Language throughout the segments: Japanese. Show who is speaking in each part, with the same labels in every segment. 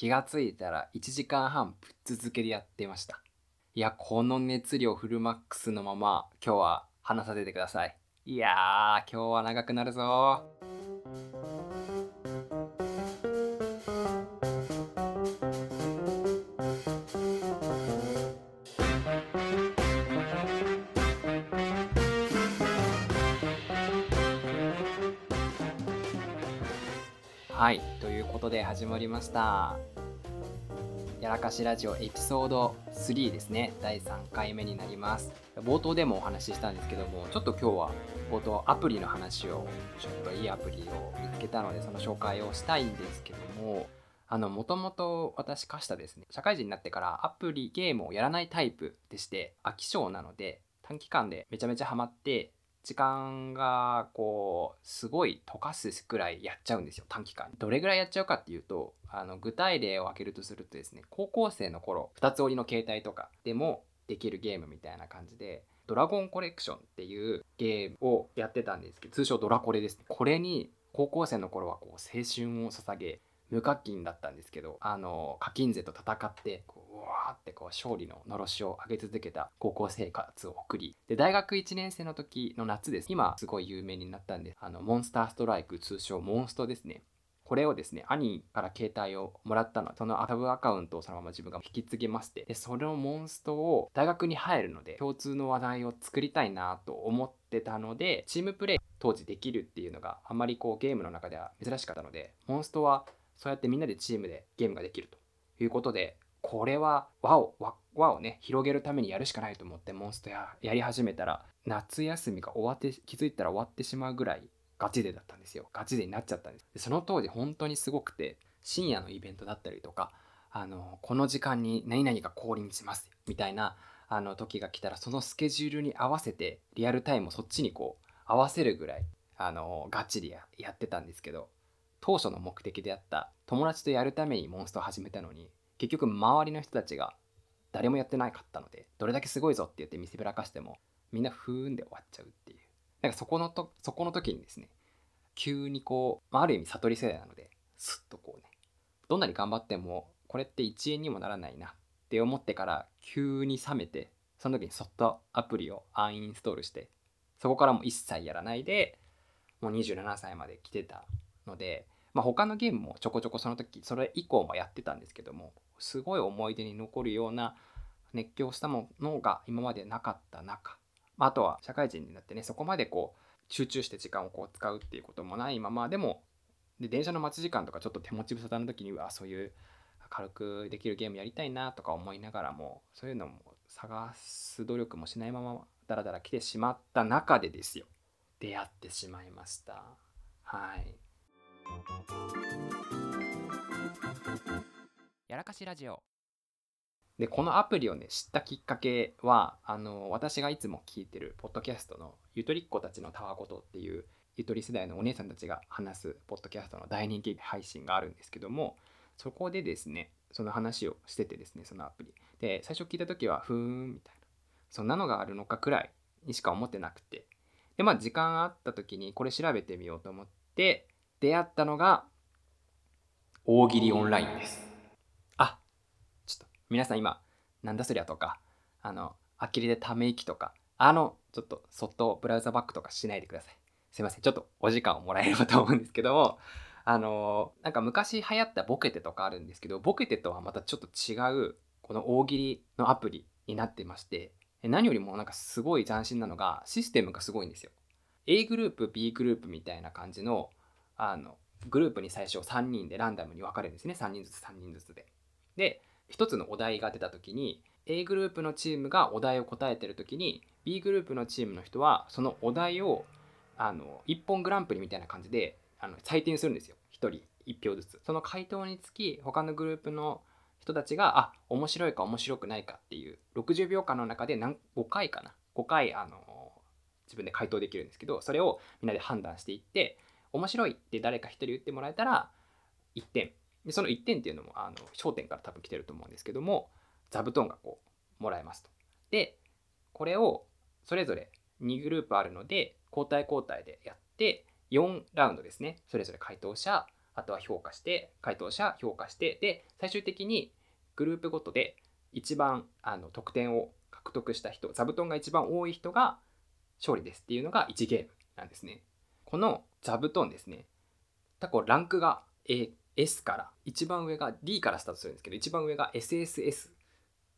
Speaker 1: 気がついたら1時間半ぶっ続けでやってました。いやこの熱量フルマックスのまま今日は話させてください。いやー今日は長くなるぞ。はいということで始まりました。やらかしラジオエピソード3ですね。第3回目になります。冒頭でもお話ししたんですけどもちょっと今日は冒頭アプリの話をちょっといいアプリを見つけたのでその紹介をしたいんですけどもあのもともと私化したですね。社会人になってからアプリゲームをやらないタイプでして飽き性なので短期間でめちゃめちゃハマって時間がこうすごい溶かすくらいやっちゃうんですよ短期間。どれぐらいやっちゃうかっていうとあの具体例を挙げるとするとですね高校生の頃2つ折りの携帯とかでもできるゲームみたいな感じでドラゴンコレクションっていうゲームをやってたんですけど通称ドラコレですね。これに高校生の頃はこう青春を捧げ無課金だったんですけどあの課金税と戦ってこううわーってこう勝利ののろしを上げ続けた高校生活を送りで大学1年生の時の夏です。今すごい有名になったんであのモンスターストライク通称モンストですね。これをですね兄から携帯をもらったの。そのサブアカウントをそのまま自分が引き継ぎましてでそのモンストを大学に入るので共通の話題を作りたいなと思ってたのでチームプレイ当時できるっていうのがあんまりこうゲームの中では珍しかったのでモンストはそうやってみんなでチームでゲームができるということでこれは輪を輪をね広げるためにやるしかないと思ってモンストややり始めたら夏休みが終わって気づいたら終わってしまうぐらいガチ勢だったんですよ。ガチ勢になっちゃったんです。でその当時本当にすごくて深夜のイベントだったりとかあのこの時間に何々が降臨しますみたいなあの時が来たらそのスケジュールに合わせてリアルタイムをそっちにこう合わせるぐらいあのガチでややってたんですけど当初の目的であった友達とやるためにモンストを始めたのに結局周りの人たちが誰もやってなかったのでどれだけすごいぞって言って見せびらかしてもみんなふーんで終わっちゃうっていう。なんかそこのとそこの時にですね急にこう、まあ、ある意味悟り世代なのでスッとこうねどんなに頑張ってもこれって1円にもならないなって思ってから急に冷めてその時にそっとアプリをアンインストールしてそこからも一切やらないでもう27歳まで来てたので、まあ、他のゲームもちょこちょこその時それ以降もやってたんですけどもすごい思い出に残るような熱狂したものが今までなかった中、まあ、あとは社会人になってねそこまでこう集中して時間をこう使うっていうこともないままでもで電車の待ち時間とかちょっと手持ち無沙汰の時にはそういう軽くできるゲームやりたいなとか思いながらもそういうのも探す努力もしないままダラダラ来てしまった中でですよ。出会ってしまいました。はい。やらかしラジオ。でこのアプリをね知ったきっかけはあの私がいつも聞いてるポッドキャストのゆとりっ子たちのたわごとっていうゆとり世代のお姉さんたちが話すポッドキャストの大人気配信があるんですけどもそこでですねその話をしててですねそのアプリ。で最初聞いた時はふーんみたいな。そんなのがあるのかくらいにしか思ってなくて。でまあ時間あった時にこれ調べてみようと思って出会ったのが大喜利オンラインです。あちょっと皆さん今なんだそりゃとかあのあきりでため息とかあのちょっとそっとブラウザバックとかしないでください。すいませんちょっとお時間をもらえればと思うんですけどもあのなんか昔流行ったボケてとかあるんですけどボケてとはまたちょっと違うこの大喜利のアプリになってまして何よりもなんかすごい斬新なのがシステムがすごいんですよ。A グループ B グループみたいな感じのあのグループに最初3人でランダムに分かれるんですね。3人ずつ3人ずつで。で1つのお題が出た時に A グループのチームがお題を答えてる時に B グループのチームの人はそのお題をあの一本グランプリみたいな感じであの採点するんですよ。1人1票ずつ。その回答につき他のグループの人たちがあ面白いか面白くないかっていう60秒間の中で何5回かな。5回あの自分で回答できるんですけどそれをみんなで判断していって面白いって誰か1人言ってもらえたら1点。でその1点っていうのもあの焦点から多分来てると思うんですけども座布団がこうもらえますと。でこれをそれぞれ2グループあるので交代交代でやって4ラウンドですね。それぞれ回答者あとは評価して回答者評価してで最終的にグループごとで一番あの得点を獲得した人座布団が一番多い人が勝利ですっていうのが1ゲームなんですね。この座布団ですね。たこランクが A S から一番上が D からスタートするんですけど一番上が SSS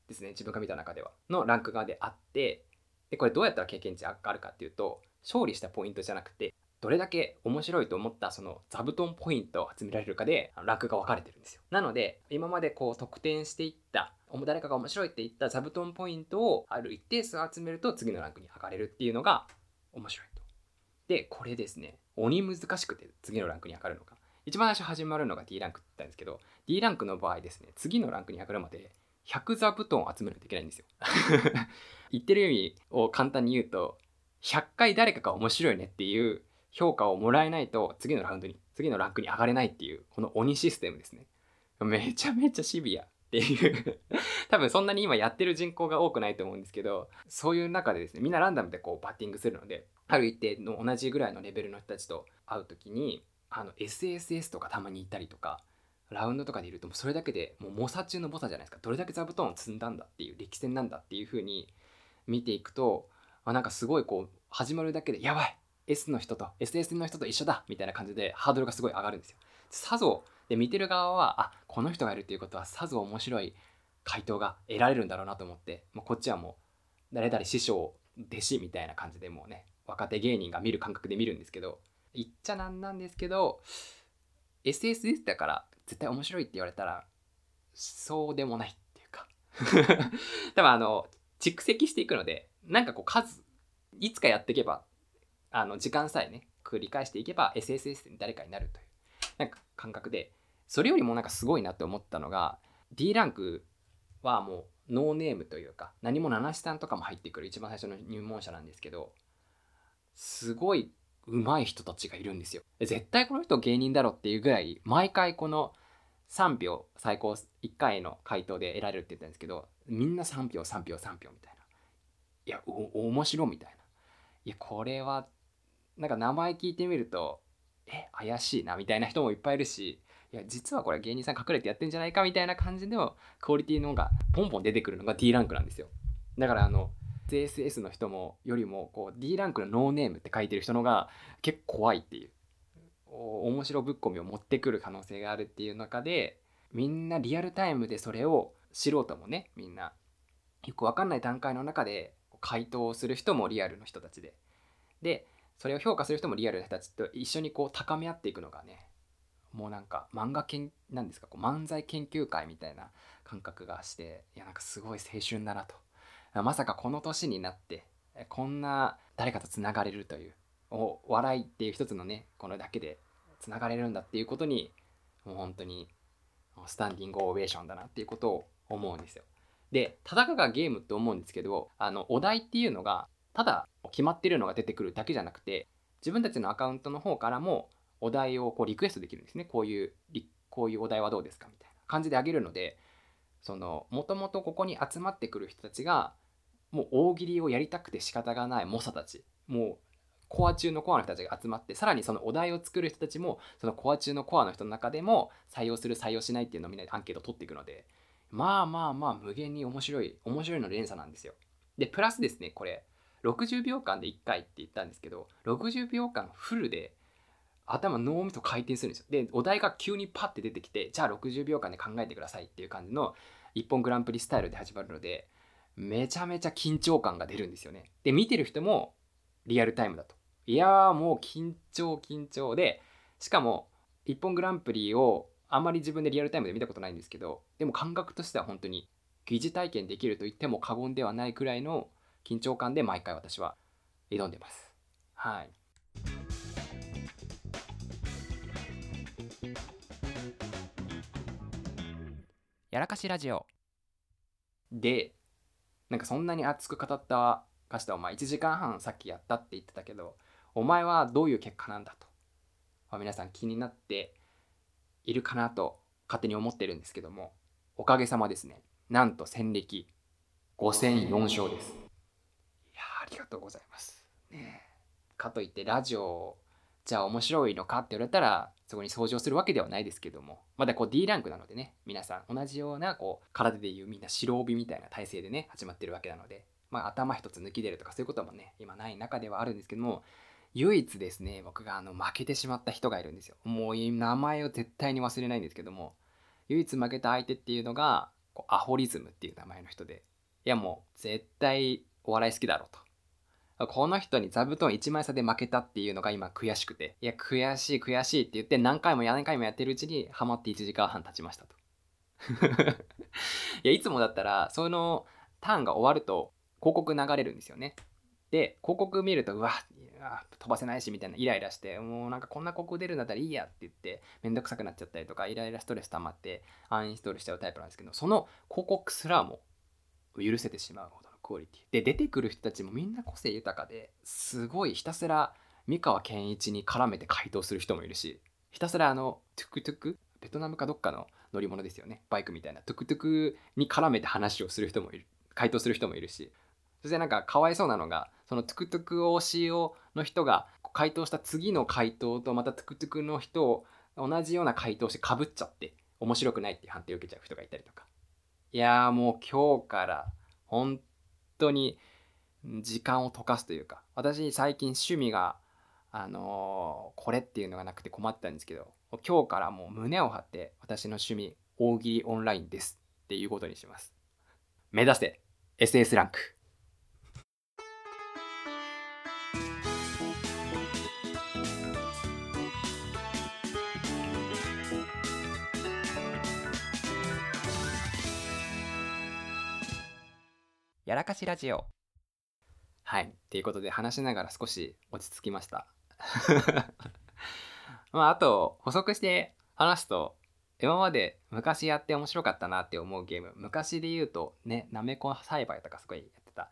Speaker 1: ですね。自分が見た中では。のランクがであってでこれどうやったら経験値上がるかっていうと勝利したポイントじゃなくてどれだけ面白いと思ったその座布団ポイントを集められるかでランクが分かれてるんですよ。なので今までこう得点していった誰かが面白いって言った座布団ポイントをある一定数集めると次のランクに上がれるっていうのが面白い。でこれですね。鬼難しくて次のランクに上がるのが一番最初始まるのが D ランクって言ったんですけど D ランクの場合ですね次のランクに上がるまで100座布団を集めないといけないんですよ。言ってる意味を簡単に言うと100回誰かが面白いねっていう評価をもらえないと次のラウンドに次のランクに上がれないっていうこの鬼システムですね。めちゃめちゃシビアっていう。多分そんなに今やってる人口が多くないと思うんですけどそういう中でですねみんなランダムでこうバッティングするのである一定の同じぐらいのレベルの人たちと会う時にあの SSS とかたまにいたりとかラウンドとかでいるともうそれだけでもう猛者中の猛者じゃないですかどれだけ座布団を積んだんだっていう歴戦なんだっていう風に見ていくとあなんかすごいこう始まるだけでやばい S の人と SS の人と一緒だみたいな感じでハードルがすごい上がるんですよ。さぞで見てる側はあこの人がいるっていうことはさぞ面白い回答が得られるんだろうなと思ってもうこっちはもう誰々師匠弟子みたいな感じでもうね若手芸人が見る感覚で見るんですけど言っちゃなんなんですけど SSS だから絶対面白いって言われたらそうでもないっていうか。多分あの蓄積していくのでなんかこう数いつかやっていけばあの時間さえね繰り返していけば SSS に誰かになるというなんか感覚でそれよりもなんかすごいなって思ったのが D ランクはもうノーネームというか何も七七さんとかも入ってくる一番最初の入門者なんですけどすごい上手い人たちがいるんですよ。絶対この人芸人だろっていうぐらい毎回この3票最高1回の回答で得られるって言ったんですけどみんな3票3票3票みたいな。いやお面白みたいな。いやこれはなんか名前聞いてみるとえ怪しいなみたいな人もいっぱいいるしいや実はこれ芸人さん隠れてやってんじゃないかみたいな感じのクオリティの方がポンポン出てくるのが D ランクなんですよ。だからあの JSS の人もよりもこう D ランクのノーネームって書いてる人のが結構怖いっていう。面白ぶっ込みを持ってくる可能性があるっていう中でみんなリアルタイムでそれを素人もねみんなよく分かんない段階の中で回答をする人もリアルの人たちで。でそれを評価する人もリアルな人たちと一緒にこう高め合っていくのがねもうなんか漫画研なんですかこう漫才研究会みたいな感覚がしていやなんかすごい青春だなと。まさかこの年になってこんな誰かとつながれるというお笑いっていう一つのねこのだけでつながれるんだっていうことにもう本当にスタンディングオベーションだなっていうことを思うんですよ。でただかがゲームって思うんですけどあのお題っていうのがただ決まってるのが出てくるだけじゃなくて自分たちのアカウントの方からもお題をこうリクエストできるんですねこういうこういうお題はどうですかみたいな感じであげるのでそのもともとここに集まってくる人たちがもう大喜利をやりたくて仕方がない猛者たち。もうコア中のコアの人たちが集まってさらにそのお題を作る人たちもそのコア中のコアの人の中でも採用する採用しないっていうのをみんなでアンケートを取っていくのでまあまあまあ無限に面白い面白いの連鎖なんですよ。でプラスですねこれ。60秒間で1回って言ったんですけど60秒間フルで頭脳みそ回転するんですよ。でお題が急にパッて出てきてじゃあ60秒間で考えてくださいっていう感じの一本グランプリスタイルで始まるのでめちゃめちゃ緊張感が出るんですよねで見てる人もリアルタイムだといやーもう緊張緊張でしかも一本グランプリをあんまり自分でリアルタイムで見たことないんですけどでも感覚としては本当に疑似体験できると言っても過言ではないくらいの緊張感で毎回私は挑んでます。はい。やらかしラジオでなんかそんなに熱く語ったかしたお前1時間半さっきやったって言ってたけどお前はどういう結果なんだと、まあ、皆さん気になっているかなと勝手に思ってるんですけどもおかげさまですね。なんと戦歴5戦4勝です。いやありがとうございます。ね、かといってラジオじゃあ面白いのかって言われたらそこに掃除をするわけではないですけども。まだこう D ランクなのでね皆さん同じようなこう体でいうみんな白帯みたいな体勢でね始まってるわけなので。まあ頭一つ抜き出るとかそういうこともね今ない中ではあるんですけども唯一ですね僕があの負けてしまった人がいるんですよ。もう名前を絶対に忘れないんですけども。唯一負けた相手っていうのがこうアホリズムっていう名前の人で。いやもう絶対お笑い好きだろうと。この人に座布団1枚差で負けたっていうのが今悔しくて、いや、悔しい悔しいって言って何回も何回もやってるうちにハマって1時間半経ちましたと。いや、いつもだったら、そのターンが終わると広告流れるんですよね。で、広告見ると、うわ、飛ばせないしみたいなイライラして、もうなんかこんな広告出るんだったらいいやって言って、めんどくさくなっちゃったりとか、イライラストレス溜まってアンインストールしちゃうタイプなんですけど、その広告すらも許せてしまうほどクオリティ。で出てくる人たちもみんな個性豊かですごいひたすら三河健一に絡めて回答する人もいるしひたすらあのトゥクトゥクベトナムかどっかの乗り物ですよね。バイクみたいな。トゥクトゥクに絡めて話をする人もいる。回答する人もいるし。そしてなんかかわいそうなのがそのトゥクトゥク推しをの人が回答した次の回答とまたトゥクトゥクの人を同じような回答してかぶっちゃって面白くないっていう判定を受けちゃう人がいたりとか。いやーもう今日から本当に時間を溶かすというか私最近趣味があのー、これっていうのがなくて困ったんですけど今日からもう胸を張って私の趣味大喜利オンラインですっていうことにします。目指せ SS ランク。やらかしラジオ。はい。っていうことで話しながら少し落ち着きました。まあ、あと、補足して話すと、今まで昔やって面白かったなって思うゲーム、昔で言うとね、なめこ栽培とかすごいやってた、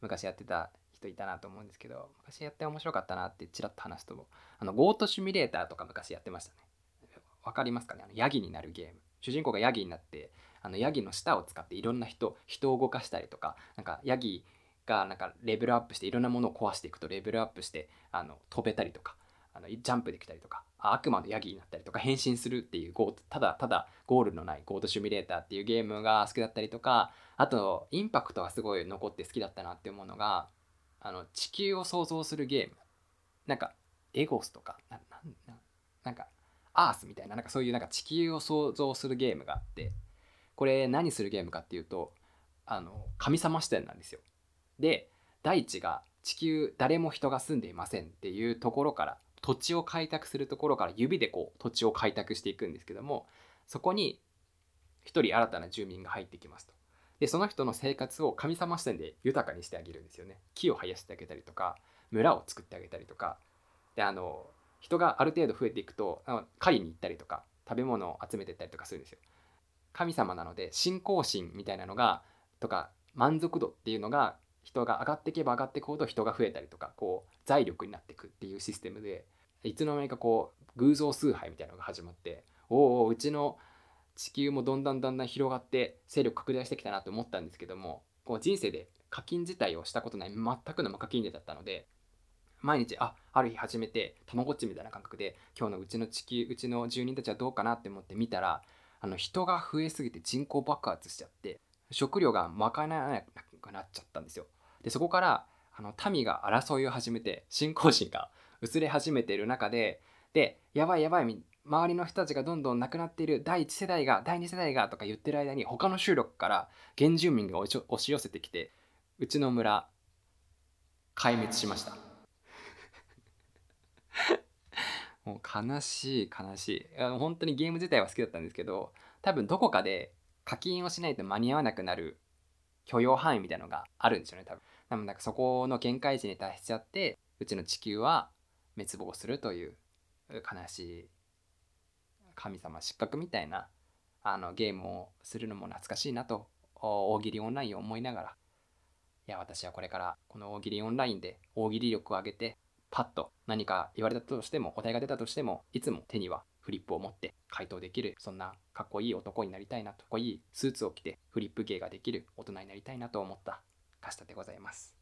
Speaker 1: 昔やってた人いたなと思うんですけど、昔やって面白かったなってちらっと話すと、あの、ゴートシミュレーターとか昔やってましたね。わかりますかね？あの、ヤギになるゲーム。主人公がヤギになって、あのヤギの舌を使っていろんな人人を動かしたりとかなんかヤギがなんかレベルアップしていろんなものを壊していくとレベルアップしてあの飛べたりとかあのジャンプできたりとか悪魔のヤギになったりとか変身するっていうゴーただただゴールのないゴートシミュレーターっていうゲームが好きだったりとかあとインパクトがすごい残って好きだったなって思うのがあの地球を想像するゲーム。なんかエゴスとかなななんかアースみたいななんかそういうなんか地球を想像するゲームがあってこれ何するゲームかっていうとあの神様視点なんですよ。で大地が地球誰も人が住んでいませんっていうところから土地を開拓するところから指でこう土地を開拓していくんですけどもそこに一人新たな住民が入ってきますと。でその人の生活を神様視点で豊かにしてあげるんですよね。木を生やしてあげたりとか村を作ってあげたりとかであの人がある程度増えていくと狩りに行ったりとか食べ物を集めてったりとかするんですよ。神様なので信仰心みたいなのがとか満足度っていうのが人が上がっていけば上がっていくほど人が増えたりとかこう財力になっていくっていうシステムでいつの間にかこう偶像崇拝みたいなのが始まっておおうちの地球もどんどんだんだん広がって勢力拡大してきたなと思ったんですけどもこう人生で課金自体をしたことない全くの無課金でだったので毎日あある日始めてたまごっちみたいな感覚で今日のうちの地球うちの住人たちはどうかなって思って見たらあの人が増えすぎて人口爆発しちゃって食料が賄えなくなっちゃったんですよ。でそこからあの民が争いを始めて信仰心が薄れ始めている中ででやばいやばい周りの人たちがどんどん亡くなっている第1世代が第2世代がとか言ってる間に他の集落から原住民が押し寄せてきてうちの村壊滅しました。もう悲しい悲しい。本当にゲーム自体は好きだったんですけど多分どこかで課金をしないと間に合わなくなる許容範囲みたいなのがあるんですよね多分。多分なんかそこの限界値に達しちゃってうちの地球は滅亡するという悲しい神様失格みたいなあのゲームをするのも懐かしいなと大喜利オンラインを思いながら。いや私はこれからこの大喜利オンラインで大喜利力を上げてパッと何か言われたとしても、答えが出たとしても、いつも手にはフリップを持って回答できる、そんなかっこいい男になりたいなと、かっこいいスーツを着てフリップ芸ができる大人になりたいなと思ったカスタでございます。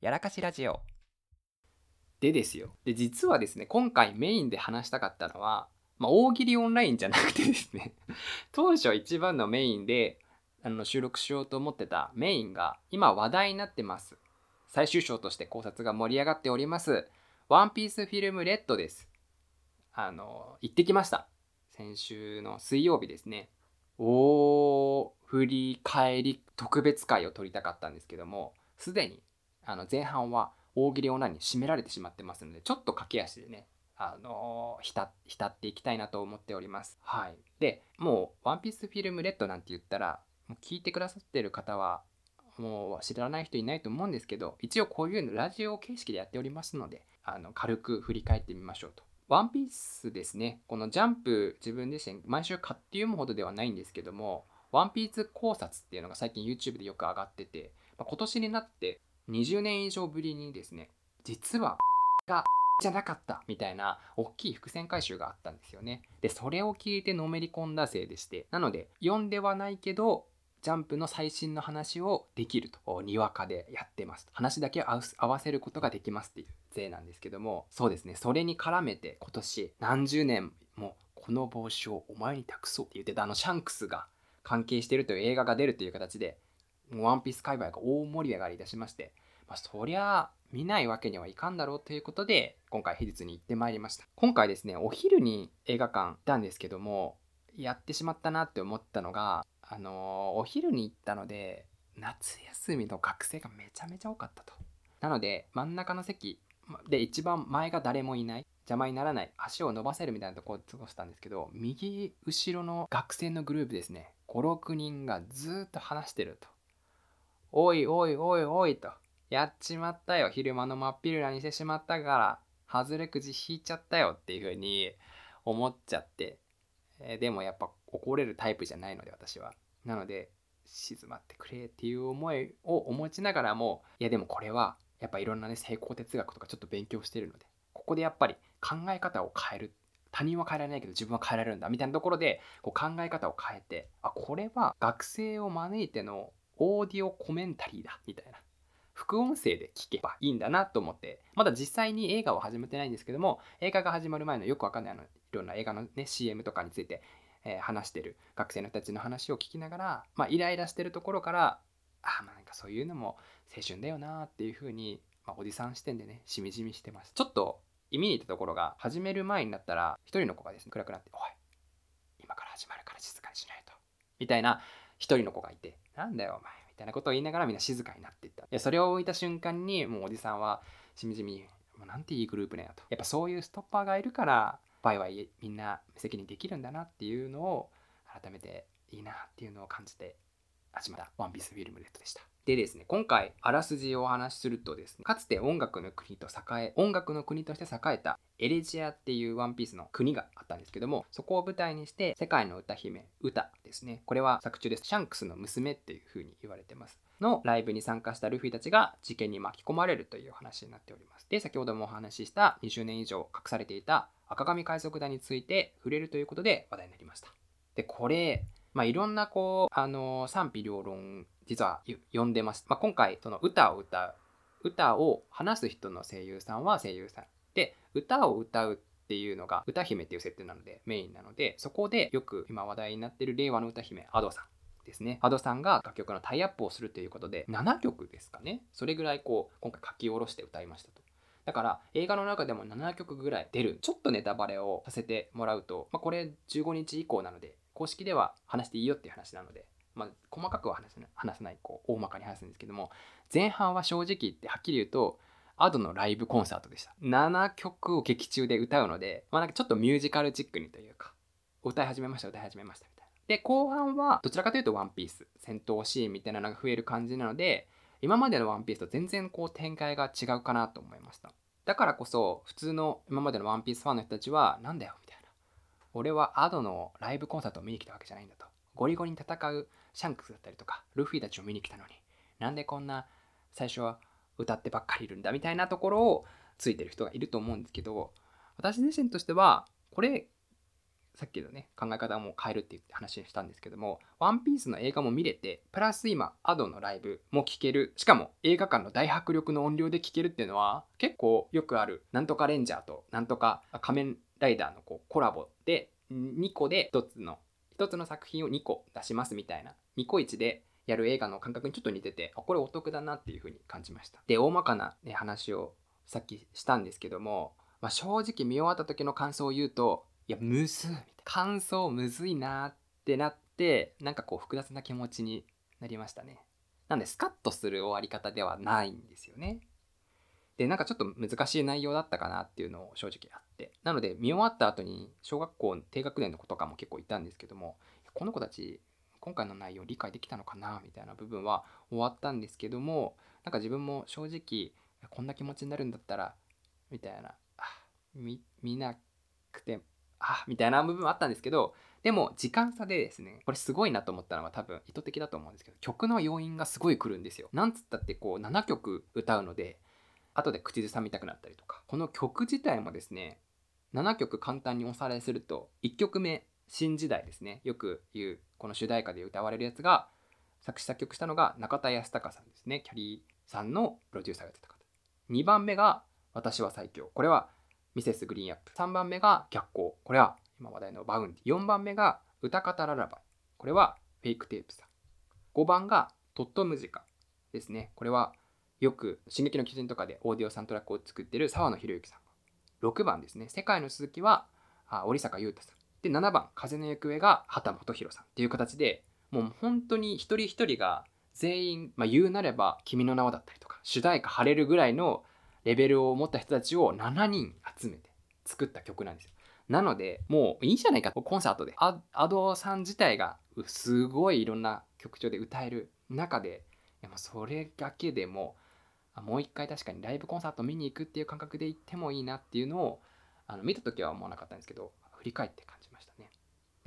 Speaker 1: やらかしラジオ。でですよ。で、実はですね、今回メインで話したかったのは、まあ、大喜利オンラインじゃなくてですね。当初一番のメインであの収録しようと思ってたメインが今話題になってます。最終章として考察が盛り上がっております。ワンピースフィルムレッドです。あの行ってきました。先週の水曜日ですね。大振り返り特別会を撮りたかったんですけどもすでにあの前半は大喜利オンラインに締められてしまってますのでちょっと駆け足でねあの浸浸っていきたいなと思っております。はい、でもう「ワンピースフィルムレッドなんて言ったらもう聞いてくださってる方はもう知らない人いないと思うんですけど一応こういうのラジオ形式でやっておりますのであの軽く振り返ってみましょうと。ワンピースですねこのジャンプ自分自身毎週買って読むほどではないんですけどもワンピース考察っていうのが最近 YouTube でよく上がってて、まあ、今年になって20年以上ぶりにですね実はがじゃなかった。みたいな大きい伏線回収があったんですよね。でそれを聞いてのめり込んだせいでしてなので読んではないけどジャンプの最新の話をできると。にわかでやってます話だけ合わせることができますっていう税なんですけども。そうですね。それに絡めて今年何十年もこの帽子をお前に託そうって言ってたあのシャンクスが関係してるという映画が出るという形でワンピース界隈が大盛り上がりいたしまして、まあ、そりゃあ見ないわけにはいかんだろうということで今回平日に行ってまいりました。今回ですねお昼に映画館行ったんですけどもやってしまったなって思ったのがあのー、お昼に行ったので夏休みの学生がめちゃめちゃ多かったと。なので真ん中の席で一番前が誰もいない邪魔にならない足を伸ばせるみたいなところを過ごしたんですけど右後ろの学生のグループですね。56人がずっと話してると「おいおいおいおい」と「やっちまったよ。昼間の真っ昼間にしてしまったから外れくじ引いちゃったよ」っていう風に思っちゃって、え、でもやっぱ怒れるタイプじゃないので私は。なので静まってくれっていう思いを持ちながらもいやでもこれはやっぱいろんなね成功哲学とかちょっと勉強してるのでここでやっぱり考え方を変える。他人は変えられないけど自分は変えられるんだみたいなところでこう考え方を変えてあこれは学生を招いてのオーディオコメンタリーだみたいな。副音声で聞けばいいんだなと思ってまだ実際に映画を始めてないんですけども映画が始まる前のよくわかんないあのいろんな映画のね CM とかについてえー、話してる学生の人たちの話を聞きながら、まあ、イライラしてるところからあまあなんかそういうのも青春だよなっていうふうに、まあ、おじさん視点でねしみじみしてます。ちょっと意味に行ったところが始める前になったら一人の子がですね暗くなって「おい今から始まるから静かにしないと」みたいな一人の子がいて「なんだよお前」たいなことを言いながらみんな静かになっていった。でそれを置いた瞬間にもうおじさんはしみじみ「もうなんていいグループねよ」と。やっぱそういうストッパーがいるからワイワイみんな無責任できるんだなっていうのを改めていいなっていうのを感じて始まったワンピースフィルムレッドでした。でですね、今回あらすじをお話しするとですね、かつて音楽の国と栄え、音楽の国として栄えたエレジアっていうワンピースの国があったんですけども、そこを舞台にして世界の歌姫、歌ですね。これは作中です。シャンクスの娘っていう風に言われてます。のライブに参加したルフィたちが事件に巻き込まれるという話になっております。で、先ほどもお話しした20年以上隠されていた赤髪海賊団について触れるということで話題になりました。で、これ、まあ、いろんなこう、あの賛否両論、実は読んでます。まあ、今回、その歌を歌う、歌を話す人の声優さんは声優さん。で、歌を歌うっていうのが歌姫っていう設定なのでメインなので、そこでよく今話題になってる令和の歌姫、Ado さん。ですね。Ado さんが楽曲のタイアップをするということで、7曲ですかね。それぐらいこう、今回書き下ろして歌いましたと。だから映画の中でも7曲ぐらい出るちょっとネタバレをさせてもらうと、まあ、これ15日以降なので公式では話していいよっていう話なので、まあ、細かくは話せない話さないこう大まかに話すんですけども前半は正直言ってはっきり言うとアドのライブコンサートでした。7曲を劇中で歌うので、まあ、なんかちょっとミュージカルチックにというか歌い始めました歌い始めましたみたいな。で後半はどちらかというとワンピース戦闘シーンみたいなのが増える感じなので今までのワンピースと全然こう展開が違うかなと思いました。だからこそ普通の今までのワンピースファンの人たちはなんだよ俺はアドのライブコンサートを見に来たわけじゃないんだと。ゴリゴリに戦うシャンクスだったりとかルフィたちを見に来たのに。なんでこんな最初は歌ってばっかりいるんだみたいなところをついてる人がいると思うんですけど私自身としてはこれさっきのね考え方も変えるって言って話したんですけども「ワンピースの映画も見れてプラス今アドのライブも聴けるしかも映画館の大迫力の音量で聴けるっていうのは結構よくあるなんとかレンジャーとなんとか仮面ライダーのこうコラボで2個で1つの1つの作品を2個出しますみたいな2個1でやる映画の感覚にちょっと似ててこれお得だなっていう風に感じました。で大まかな、ね、話をさっきしたんですけども、まあ、正直見終わった時の感想を言うといやむずいみたいな。感想むずいなってなってなんかこう複雑な気持ちになりましたね。なんでスカッとする終わり方ではないんですよねでなんかちょっと難しい内容だったかなっていうのを正直あって。なので見終わった後に小学校低学年の子とかも結構いたんですけどもこの子たち今回の内容理解できたのかなみたいな部分は終わったんですけどもなんか自分も正直こんな気持ちになるんだったらみたいな見見なくてあみたいな部分はあったんですけどでも時間差でですねこれすごいなと思ったのは多分意図的だと思うんですけど曲の要因がすごい来るんですよ。なんつったってこう7曲歌うので後で口ずさみたくなったりとか。この曲自体もですね7曲簡単におさらいすると1曲目「新時代」ですね。よく言うこの主題歌で歌われるやつが作詞作曲したのが中田ヤスタカさんですね。きゃりーさんのプロデューサーをやってた方。2番目が「私は最強」これは Mrs. GREEN APPLE 3番目が逆光。これは今話題の Vaundy。4番目がウタカタララバイこれは FAKE TYPE.さん。5番がトットムジカですね。これはよく「進撃の巨人」とかでオーディオサウンドトラックを作ってる澤野弘之さん6番ですね世界のつづきは織坂優太さんで7番風の行方が畑基博さんっていう形でもう本当に一人一人が全員、まあ、言うなれば「君の名は」だったりとか主題歌晴れるぐらいのレベルを持った人たちを7人集めて作った曲なんですよ。なので、もういいじゃないか、コンサートで。アドさん自体がすごいいろんな曲調で歌える中で、それだけでも、もう一回確かにライブコンサート見に行くっていう感覚で行ってもいいなっていうのを、あの見た時は思わなかったんですけど、振り返って感じましたね。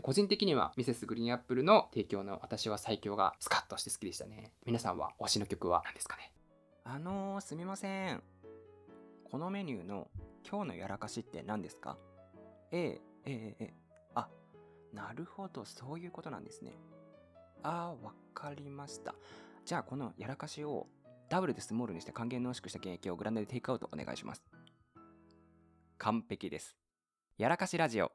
Speaker 1: 個人的にはミセスグリーンアップルの提供の私は最強がスカッとして好きでしたね。皆さんは推しの曲は何ですかね？
Speaker 2: あのー、すみません。このメニューの今日のやらかしって何ですか？ええええええあなるほどそういうことなんですねあーわかりましたじゃあこのやらかしをダブルでスモールにして還元濃縮した原液をグランドでテイクアウトお願いします。完璧です。やらかしラジオ。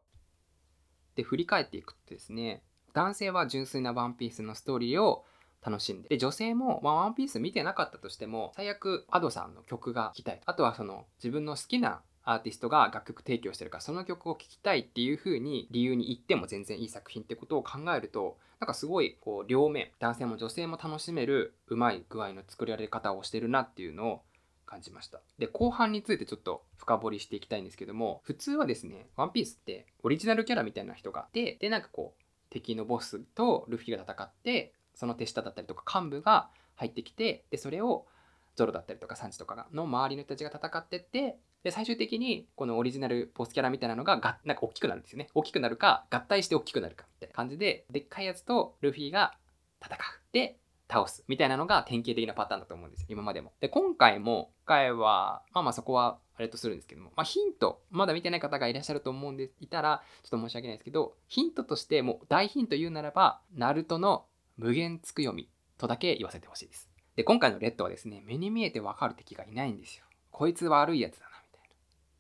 Speaker 1: で振り返っていくとですね男性は純粋なワンピースのストーリーを楽しんでで女性も、まあ、ワンピース見てなかったとしても最悪 Ado さんの曲が聴きたい。あとはその自分の好きなアーティストが楽曲提供してるからその曲を聴きたいっていう風に理由に言っても全然いい作品ってことを考えるとなんかすごいこう両面男性も女性も楽しめるうまい具合の作られ方をしてるなっていうのを感じました。で後半についてちょっと深掘りしていきたいんですけども普通はですねワンピースってオリジナルキャラみたいな人がいてでなんかこう敵のボスとルフィが戦ってその手下だったりとか幹部が入ってきてでそれをゾロだったりとかサンチとかの周りの人たちが戦ってってで最終的にこのオリジナルボスキャラみたいなのががなんか大きくなるんですよね。大きくなるか合体して大きくなるかって感じででっかいやつとルフィが戦う。で倒すみたいなのが典型的なパターンだと思うんですよ。今までも。で今回も今回はまあまあそこはあれとするんですけども、まあ、ヒントまだ見てない方がいらっしゃると思うんでいたらちょっと申し訳ないですけどヒントとしてもう大ヒント言うならばナルトの無限つく読みとだけ言わせてほしいです。で、今回のレッドはですね、目に見えてわかる敵がいないんですよ。こいつ悪いやつだな、みたいな。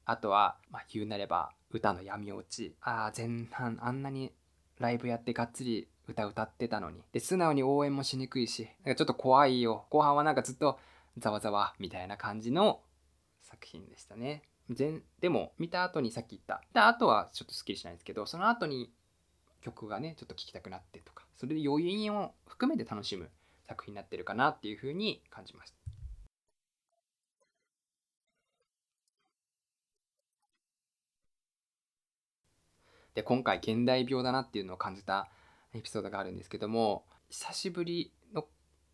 Speaker 1: あとは、まあ、言うなれば、歌の闇落ち。ああ、前半あんなにライブやってがっつり歌歌ってたのに。で、素直に応援もしにくいし、なんかちょっと怖いよ。後半はなんかずっとざわざわみたいな感じの作品でしたね。全でも見た後にさっき言ったであとはちょっとすっきりしないんですけどその後に曲がねちょっと聴きたくなってとかそれで余韻を含めて楽しむ作品になってるかなっていうふうに感じました。で今回現代病だなっていうのを感じたエピソードがあるんですけども久しぶりの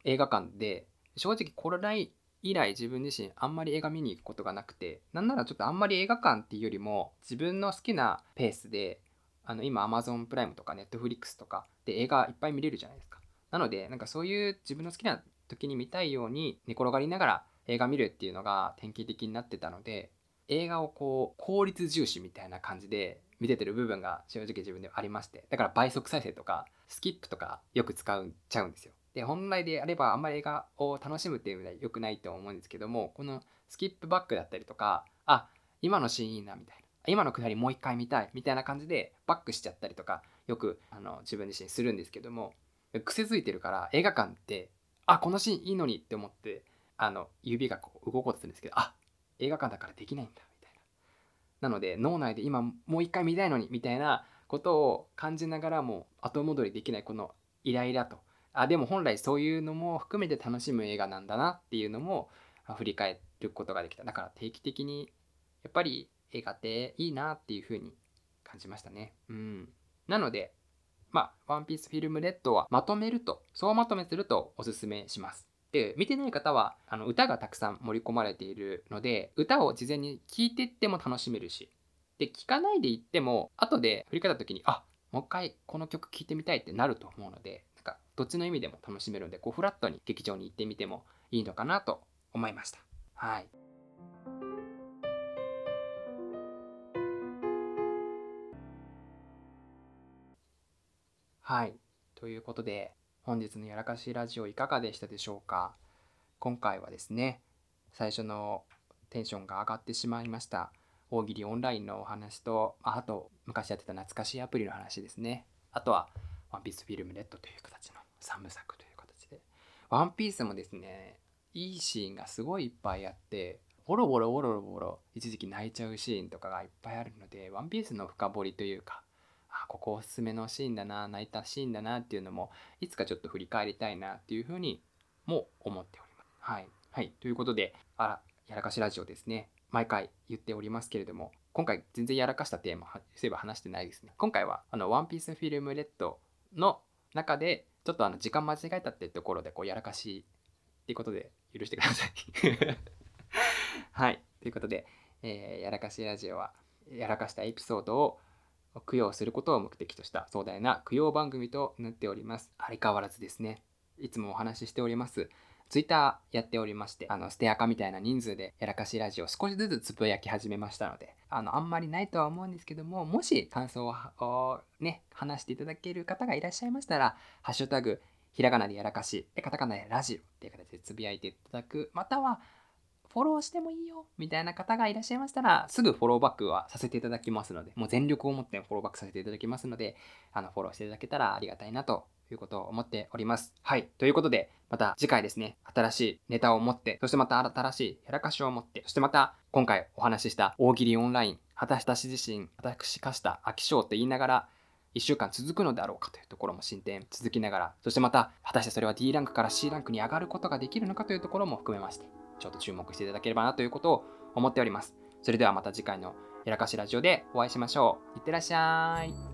Speaker 1: 映画館で正直コロナ以来自分自身あんまり映画見に行くことがなくてなんならちょっとあんまり映画館っていうよりも自分の好きなペースであの今 Amazon プライムとか Netflix とかで映画いっぱい見れるじゃないですか。なのでなんかそういう自分の好きな時に見たいように寝転がりながら映画見るっていうのが典型的になってたので映画をこう効率重視みたいな感じで見ててる部分が正直自分ではありましてだから倍速再生とかスキップとかよく使っちゃうんですよ。で本来であればあんまり映画を楽しむっていうのは良くないと思うんですけどもこのスキップバックだったりとかあ今のシーンいいなみたいな今のくだりもう一回見たいみたいな感じでバックしちゃったりとかよくあの自分自身するんですけども癖づいてるから映画館ってあこのシーンいいのにって思ってあの指がこう動こうとするんですけどあ映画館だからできないんだみたいな。なので脳内で今もう一回見たいのにみたいなことを感じながらも後戻りできないこのイライラと。あでも本来そういうのも含めて楽しむ映画なんだなっていうのも振り返ることができた。だから定期的にやっぱり映画っていいなっていうふうに感じましたね。うん。なのでまあ、ワンピースフィルムレッドはまとめると、総まとめするとおすすめします。で、見てない方は、あの、歌がたくさん盛り込まれているので、歌を事前に聴いていっても楽しめるし、で、聴かないでいっても、後で振り返った時に、あ、もう一回この曲聴いてみたいってなると思うので、なんか、どっちの意味でも楽しめるので、こう、フラットに劇場に行ってみてもいいのかなと思いました。はい。はい。ということで、本日のやらかしラジオいかがでしたでしょうか？今回はですね、最初のテンションが上がってしまいました。大喜利オンラインのお話と、あと、昔やってた懐かしいアプリの話ですね。あとは、ワンピースフィルムレッドという形の3部作という形で。ワンピースもですね、いいシーンがすごいいっぱいあって、ボロボロボロボロ一時期泣いちゃうシーンとかがいっぱいあるので、ワンピースの深掘りというか、ここおすすめのシーンだな泣いたシーンだなっていうのもいつかちょっと振り返りたいなっていうふうにも思っております。はい、はい、ということであらやらかしラジオですね。毎回言っておりますけれども今回全然やらかしたテーマそういえば話してないですね。今回はあのワンピースフィルムレッドの中でちょっとあの時間間違えたってところでこうやらかしっていうことで許してください。はい。ということで、えー、やらかしラジオはやらかしたエピソードを供養することを目的とした壮大な供養番組となっております。相変わらずですね、いつもお話ししております。ツイッターやっておりまして、あの、ステアカみたいな人数でやらかしラジオ少しずつつぶやき始めましたので、あの、あんまりないとは思うんですけども、もし感想をね、話していただける方がいらっしゃいましたら、ハッシュタグ、ひらがなでやらかし、で、カタカナでラジオっていう形でつぶやいていただく、または、フォローしてもいいよみたいな方がいらっしゃいましたら、すぐフォローバックはさせていただきますので、もう全力を持ってフォローバックさせていただきますので、あの、フォローしていただけたらありがたいなということを思っております。はい。ということで、また次回ですね、新しいネタを持って、そしてまた新しいやらかしを持って、そしてまた今回お話しした大喜利オンライン、果たしたし自身、私化した秋章って言いながら、1週間続くのであろうかというところも進展続きながら、そしてまた、果たしてそれは D ランクから C ランクに上がることができるのかというところも含めまして、ちょっと注目していただければなということを思っております。それではまた次回のやらかしラジオでお会いしましょう。いってらっしゃい。